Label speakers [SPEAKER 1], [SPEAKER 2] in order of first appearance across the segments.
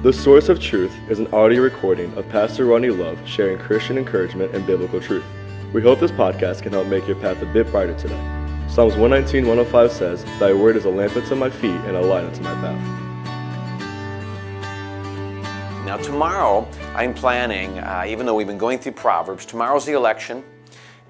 [SPEAKER 1] The Source of Truth is an audio recording of Pastor Ronnie Love sharing Christian encouragement and biblical truth. We hope this podcast can help make your path a bit brighter today. Psalms 119, 105 says, Thy word is a lamp unto my feet and a light unto my path.
[SPEAKER 2] Now, tomorrow, I'm planning, uh, even though we've been going through Proverbs, tomorrow's the election,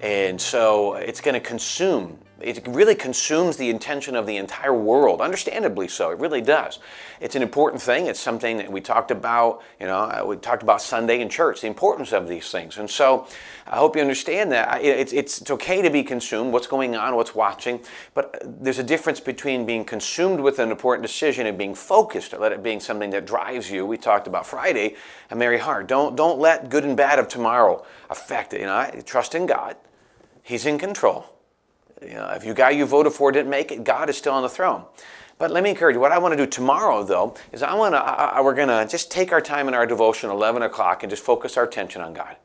[SPEAKER 2] and so it's going to consume it really consumes the intention of the entire world, understandably so. It really does. It's an important thing. It's something that we talked about, you know, uh, we talked about Sunday in church, the importance of these things. And so I hope you understand that. It's, it's, it's okay to be consumed, what's going on, what's watching, but there's a difference between being consumed with an important decision and being focused, let it being something that drives you. We talked about Friday, a merry heart. Don't, don't let good and bad of tomorrow affect it. You know, trust in God. He's in control. You know, if you guy you voted for didn't make it, God is still on the throne. But let me encourage you. What I want to do tomorrow, though, is I want to. I, I, we're going to just take our time in our devotion, 11 o'clock, and just focus our attention on God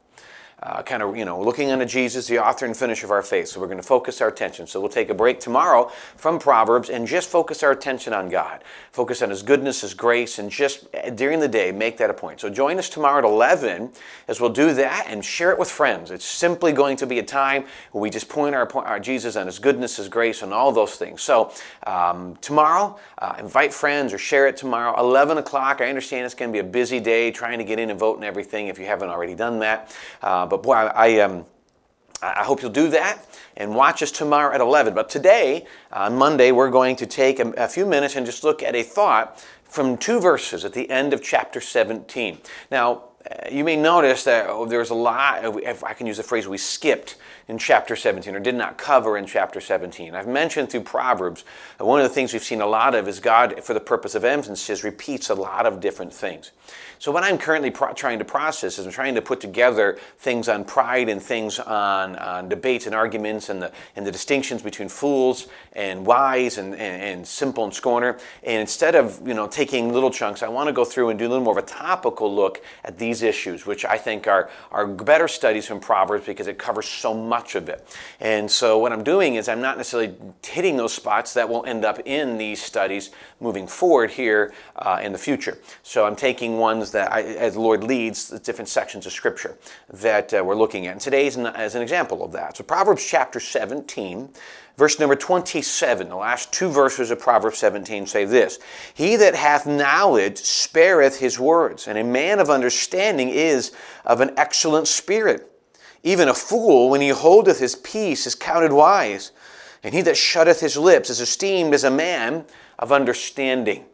[SPEAKER 2] uh, kind of, you know, looking unto Jesus, the author and finisher of our faith. So we're going to focus our attention. So we'll take a break tomorrow from Proverbs and just focus our attention on God. Focus on His goodness, His grace, and just uh, during the day make that a point. So join us tomorrow at 11 as we'll do that and share it with friends. It's simply going to be a time where we just point our, our Jesus on His goodness, His grace, and all those things. So um, tomorrow, uh, invite friends or share it tomorrow. 11 o'clock. I understand it's going to be a busy day trying to get in and vote and everything if you haven't already done that. Uh, but boy, I, I, um, I hope you'll do that and watch us tomorrow at 11. But today, on Monday, we're going to take a, a few minutes and just look at a thought from two verses at the end of chapter 17. Now, you may notice that oh, there's a lot, if I can use the phrase, we skipped in chapter 17 or did not cover in chapter 17. I've mentioned through Proverbs, one of the things we've seen a lot of is God, for the purpose of emphasis, repeats a lot of different things. So, what I'm currently pro- trying to process is I'm trying to put together things on pride and things on, on debates and arguments and the, and the distinctions between fools and wise and, and, and simple and scorner. And instead of you know taking little chunks, I want to go through and do a little more of a topical look at these issues, which I think are, are better studies from Proverbs because it covers so much of it. And so what I'm doing is I'm not necessarily hitting those spots that will end up in these studies moving forward here uh, in the future. So I'm taking ones that, I, as the Lord leads, the different sections of Scripture that uh, we're looking at. And today is an, as an example of that. So Proverbs chapter 17, verse number 27, the last two verses of Proverbs 17 say this He that hath knowledge spareth his words, and a man of understanding is of an excellent spirit. Even a fool, when he holdeth his peace, is counted wise, and he that shutteth his lips is esteemed as a man of understanding.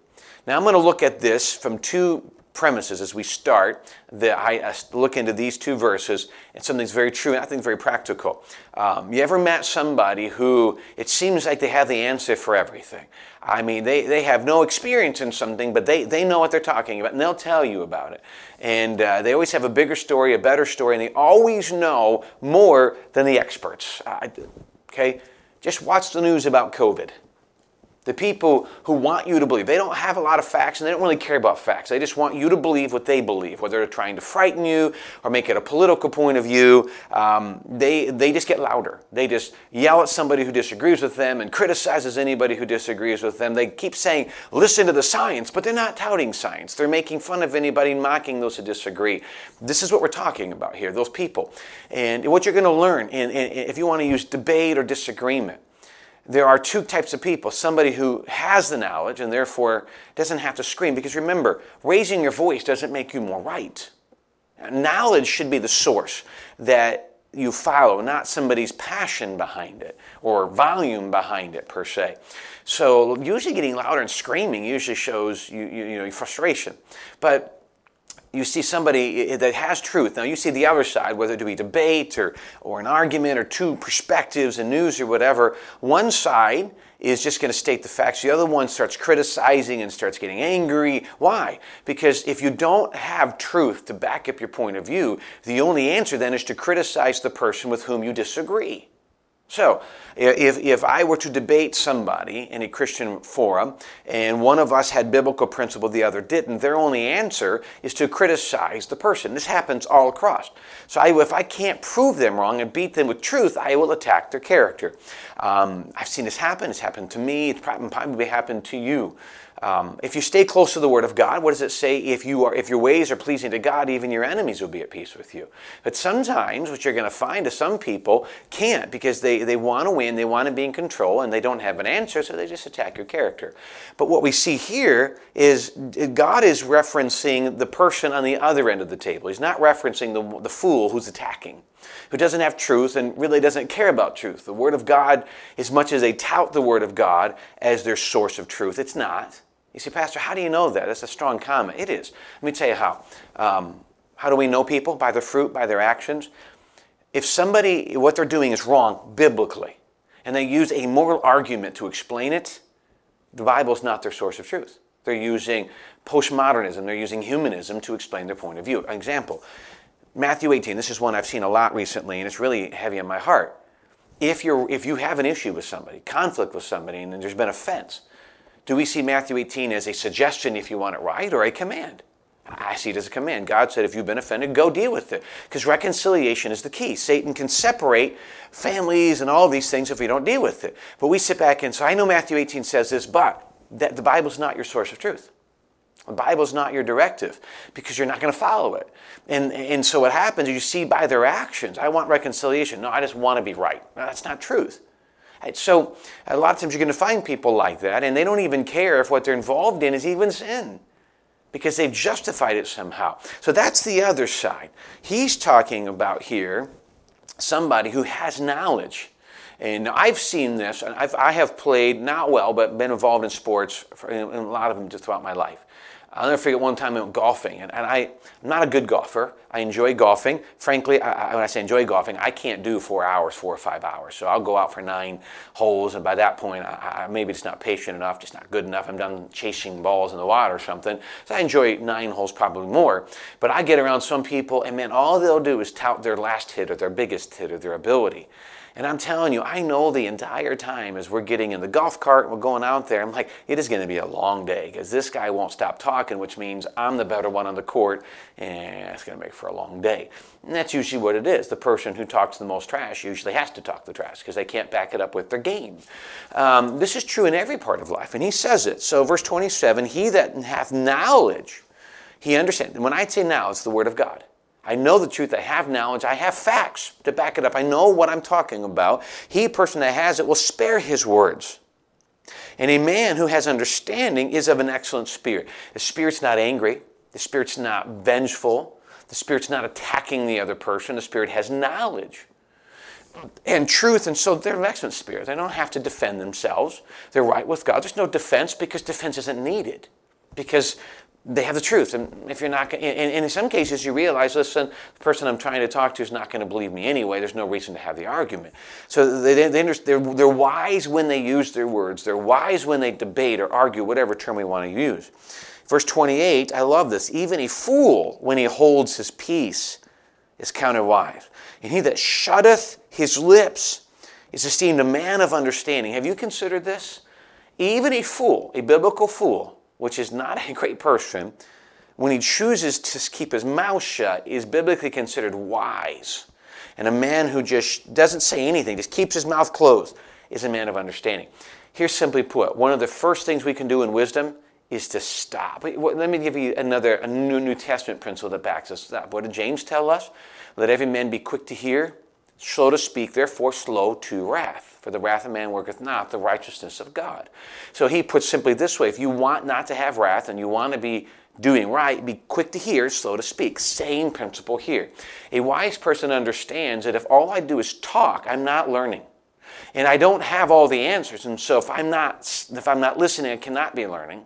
[SPEAKER 2] Now, I'm going to look at this from two premises as we start. That I look into these two verses, and something's very true and I think very practical. Um, you ever met somebody who it seems like they have the answer for everything? I mean, they, they have no experience in something, but they, they know what they're talking about, and they'll tell you about it. And uh, they always have a bigger story, a better story, and they always know more than the experts. Uh, okay? Just watch the news about COVID. The people who want you to believe, they don't have a lot of facts and they don't really care about facts. They just want you to believe what they believe, whether they're trying to frighten you or make it a political point of view. Um, they, they just get louder. They just yell at somebody who disagrees with them and criticizes anybody who disagrees with them. They keep saying, listen to the science, but they're not touting science. They're making fun of anybody mocking those who disagree. This is what we're talking about here, those people. And what you're going to learn, in, in, if you want to use debate or disagreement, there are two types of people somebody who has the knowledge and therefore doesn't have to scream. Because remember, raising your voice doesn't make you more right. Knowledge should be the source that you follow, not somebody's passion behind it or volume behind it per se. So usually getting louder and screaming usually shows you, you, you know your frustration. But you see somebody that has truth. Now, you see the other side, whether it be debate or, or an argument or two perspectives in news or whatever. One side is just going to state the facts. The other one starts criticizing and starts getting angry. Why? Because if you don't have truth to back up your point of view, the only answer then is to criticize the person with whom you disagree. So, if, if I were to debate somebody in a Christian forum and one of us had biblical principle, the other didn't, their only answer is to criticize the person. This happens all across. So, I, if I can't prove them wrong and beat them with truth, I will attack their character. Um, I've seen this happen. It's happened to me. It's probably happened to you. Um, if you stay close to the Word of God, what does it say? If you are, if your ways are pleasing to God, even your enemies will be at peace with you. But sometimes, what you're going to find is some people can't because they, they want to win, they want to be in control, and they don't have an answer, so they just attack your character. But what we see here is God is referencing the person on the other end of the table. He's not referencing the, the fool who's attacking who doesn't have truth and really doesn't care about truth. The Word of God, as much as they tout the Word of God as their source of truth, it's not. You say, Pastor, how do you know that? That's a strong comment. It is. Let me tell you how. Um, how do we know people? By their fruit, by their actions. If somebody, what they're doing is wrong biblically, and they use a moral argument to explain it, the Bible is not their source of truth. They're using postmodernism, they're using humanism to explain their point of view. An example Matthew 18, this is one I've seen a lot recently, and it's really heavy on my heart. If, you're, if you have an issue with somebody, conflict with somebody, and there's been offense, do we see Matthew 18 as a suggestion if you want it right or a command? I see it as a command. God said, if you've been offended, go deal with it. Because reconciliation is the key. Satan can separate families and all these things if we don't deal with it. But we sit back and say, I know Matthew 18 says this, but that the Bible's not your source of truth. The Bible's not your directive because you're not going to follow it. And, and so what happens you see by their actions, I want reconciliation. No, I just want to be right. No, that's not truth. So a lot of times you're going to find people like that, and they don't even care if what they're involved in is even sin because they've justified it somehow. So that's the other side. He's talking about here somebody who has knowledge. And I've seen this, and I've, I have played, not well, but been involved in sports, for, in a lot of them just throughout my life. I'll never forget one time I went golfing, and, and I, am not a good golfer. I enjoy golfing. Frankly, I, when I say enjoy golfing, I can't do four hours, four or five hours. So I'll go out for nine holes, and by that point, I, I, maybe it's not patient enough, just not good enough. I'm done chasing balls in the water or something. So I enjoy nine holes probably more. But I get around some people, and man, all they'll do is tout their last hit or their biggest hit or their ability. And I'm telling you, I know the entire time as we're getting in the golf cart and we're going out there, I'm like, it is going to be a long day because this guy won't stop talking, which means I'm the better one on the court, and it's going to make for a long day. And that's usually what it is. The person who talks the most trash usually has to talk the trash because they can't back it up with their game. Um, this is true in every part of life, and he says it. So, verse 27 He that hath knowledge, he understands. And when I say now, it's the word of God. I know the truth. I have knowledge. I have facts to back it up. I know what I'm talking about. He, person that has it, will spare his words. And a man who has understanding is of an excellent spirit. The spirit's not angry. The spirit's not vengeful. The spirit's not attacking the other person. The spirit has knowledge and truth. And so they're an excellent spirit. They don't have to defend themselves. They're right with God. There's no defense because defense isn't needed. Because they have the truth. And if you're not, and in some cases, you realize, listen, the person I'm trying to talk to is not going to believe me anyway. There's no reason to have the argument. So they, they, they're, they're wise when they use their words. They're wise when they debate or argue, whatever term we want to use. Verse 28, I love this. Even a fool, when he holds his peace, is counted wise. And he that shutteth his lips is esteemed a man of understanding. Have you considered this? Even a fool, a biblical fool, which is not a great person, when he chooses to keep his mouth shut, is biblically considered wise. And a man who just doesn't say anything, just keeps his mouth closed, is a man of understanding. Here's simply put one of the first things we can do in wisdom is to stop. Let me give you another a new New Testament principle that backs us up. What did James tell us? Let every man be quick to hear, slow to speak, therefore slow to wrath. For the wrath of man worketh not the righteousness of God. So he puts simply this way if you want not to have wrath and you want to be doing right, be quick to hear, slow to speak. Same principle here. A wise person understands that if all I do is talk, I'm not learning. And I don't have all the answers. And so if I'm not if I'm not listening, I cannot be learning.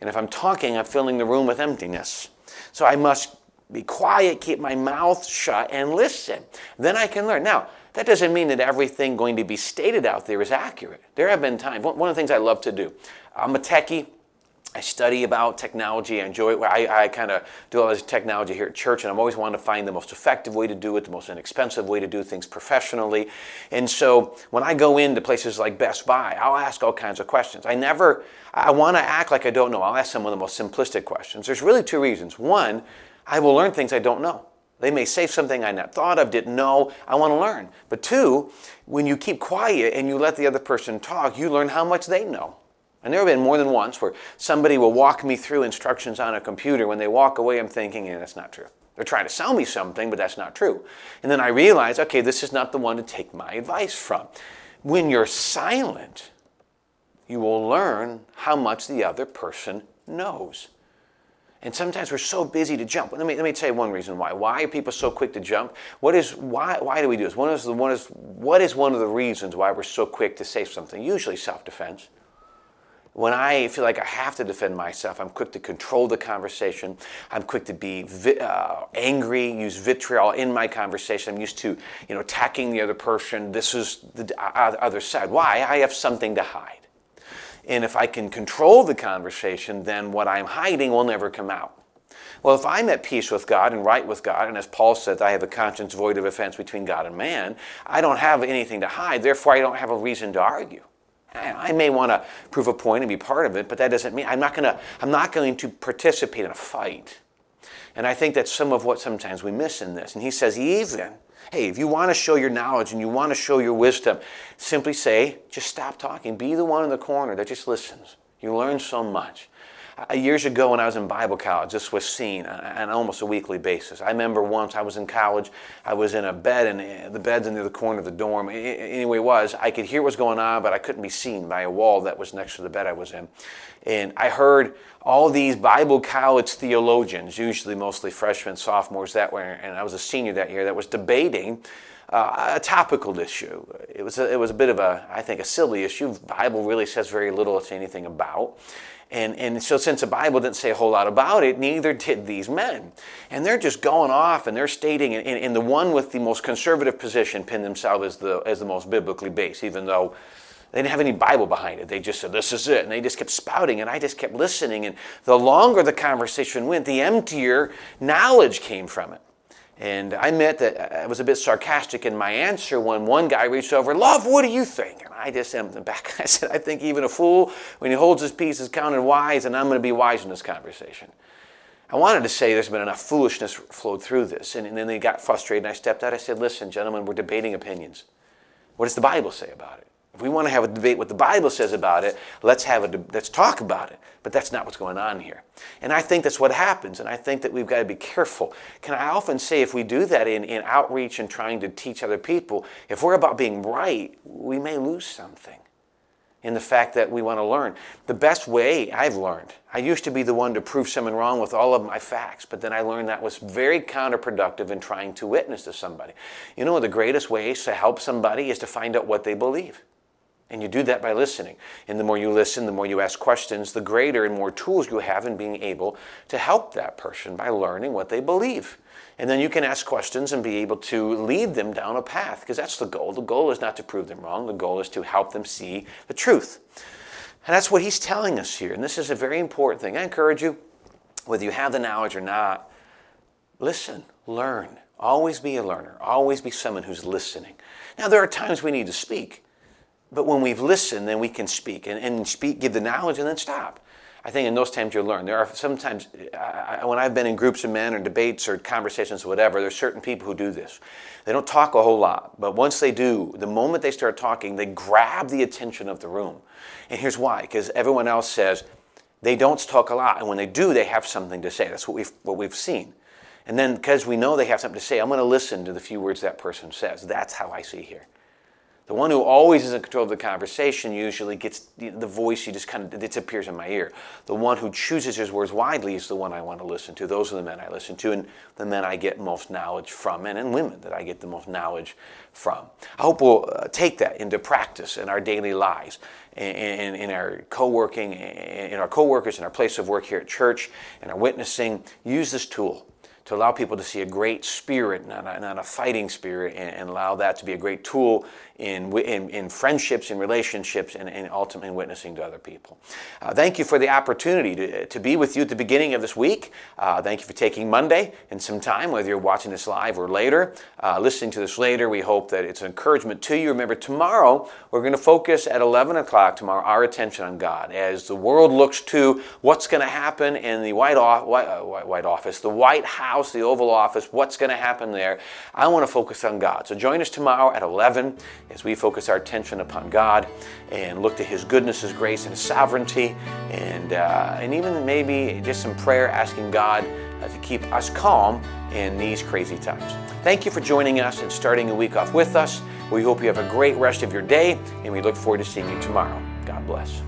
[SPEAKER 2] And if I'm talking, I'm filling the room with emptiness. So I must be quiet, keep my mouth shut, and listen. Then I can learn. Now, that doesn't mean that everything going to be stated out there is accurate. There have been times, one of the things I love to do, I'm a techie. I study about technology. I enjoy it. I, I kind of do all this technology here at church, and I'm always wanting to find the most effective way to do it, the most inexpensive way to do things professionally. And so when I go into places like Best Buy, I'll ask all kinds of questions. I never, I want to act like I don't know. I'll ask some of the most simplistic questions. There's really two reasons. One, I will learn things I don't know. They may say something I not thought of, didn't know. I want to learn. But two, when you keep quiet and you let the other person talk, you learn how much they know. And there have been more than once where somebody will walk me through instructions on a computer. When they walk away, I'm thinking, yeah, that's not true. They're trying to sell me something, but that's not true. And then I realize, okay, this is not the one to take my advice from. When you're silent, you will learn how much the other person knows. And sometimes we're so busy to jump. Let me, let me tell you one reason why. Why are people so quick to jump? What is, why, why do we do this? One is the, one is, what is one of the reasons why we're so quick to say something? Usually self defense. When I feel like I have to defend myself, I'm quick to control the conversation. I'm quick to be vi- uh, angry, use vitriol in my conversation. I'm used to, you know, attacking the other person. This is the other side. Why? I have something to hide. And if I can control the conversation, then what I'm hiding will never come out. Well, if I'm at peace with God and right with God, and as Paul says, I have a conscience void of offense between God and man, I don't have anything to hide. Therefore, I don't have a reason to argue. I may want to prove a point and be part of it, but that doesn't mean I'm not going to, I'm not going to participate in a fight. And I think that's some of what sometimes we miss in this. And he says, even, hey, if you want to show your knowledge and you want to show your wisdom, simply say, just stop talking. Be the one in the corner that just listens. You learn so much. Uh, years ago when I was in Bible college, this was seen on almost a weekly basis. I remember once I was in college, I was in a bed, and uh, the bed's in the corner of the dorm. Anyway, it was I could hear what was going on, but I couldn't be seen by a wall that was next to the bed I was in. And I heard all these Bible college theologians, usually mostly freshmen, sophomores that were, and I was a senior that year, that was debating. Uh, a topical issue. It was a, it was a bit of a I think a silly issue. Bible really says very little to anything about. And, and so, since the Bible didn't say a whole lot about it, neither did these men. And they're just going off and they're stating, and, and the one with the most conservative position pinned themselves as the, as the most biblically based, even though they didn't have any Bible behind it. They just said, This is it. And they just kept spouting, and I just kept listening. And the longer the conversation went, the emptier knowledge came from it. And I meant that I was a bit sarcastic in my answer when one guy reached over, Love, what do you think? And I just emptied back. I said, I think even a fool, when he holds his peace, is counted wise, and I'm going to be wise in this conversation. I wanted to say there's been enough foolishness flowed through this. And, and then they got frustrated, and I stepped out. I said, Listen, gentlemen, we're debating opinions. What does the Bible say about it? If we want to have a debate what the Bible says about it, let's have a de- let's talk about it. But that's not what's going on here. And I think that's what happens. And I think that we've got to be careful. Can I often say if we do that in, in outreach and trying to teach other people, if we're about being right, we may lose something in the fact that we want to learn. The best way I've learned, I used to be the one to prove someone wrong with all of my facts, but then I learned that was very counterproductive in trying to witness to somebody. You know, the greatest ways to help somebody is to find out what they believe. And you do that by listening. And the more you listen, the more you ask questions, the greater and more tools you have in being able to help that person by learning what they believe. And then you can ask questions and be able to lead them down a path, because that's the goal. The goal is not to prove them wrong, the goal is to help them see the truth. And that's what he's telling us here. And this is a very important thing. I encourage you, whether you have the knowledge or not, listen, learn. Always be a learner, always be someone who's listening. Now, there are times we need to speak. But when we've listened, then we can speak and, and speak, give the knowledge, and then stop. I think in those times you'll learn. There are sometimes, I, when I've been in groups of men or debates or conversations or whatever, there's certain people who do this. They don't talk a whole lot, but once they do, the moment they start talking, they grab the attention of the room. And here's why because everyone else says they don't talk a lot, and when they do, they have something to say. That's what we've, what we've seen. And then because we know they have something to say, I'm going to listen to the few words that person says. That's how I see here. The one who always is in control of the conversation usually gets the voice, he just kind of disappears in my ear. The one who chooses his words widely is the one I want to listen to. Those are the men I listen to, and the men I get most knowledge from, and, and women that I get the most knowledge from. I hope we'll uh, take that into practice in our daily lives, in, in, in our co-working, in our co-workers, in our place of work here at church, in our witnessing. Use this tool to allow people to see a great spirit, not a, not a fighting spirit, and, and, allow that to be a great tool in, in, in friendships, in relationships, and, and ultimately in witnessing to other people. Uh, thank you for the opportunity to, to be with you at the beginning of this week. Uh, thank you for taking Monday and some time, whether you're watching this live or later, uh, listening to this later. We hope that it's an encouragement to you. Remember, tomorrow we're going to focus at 11 o'clock tomorrow our attention on God as the world looks to what's going to happen in the White, White, uh, White Office, the White House House, the Oval Office, what's going to happen there. I want to focus on God. So join us tomorrow at 11 as we focus our attention upon God and look to His goodness, His grace, and His sovereignty, and, uh, and even maybe just some prayer asking God uh, to keep us calm in these crazy times. Thank you for joining us and starting a week off with us. We hope you have a great rest of your day, and we look forward to seeing you tomorrow. God bless.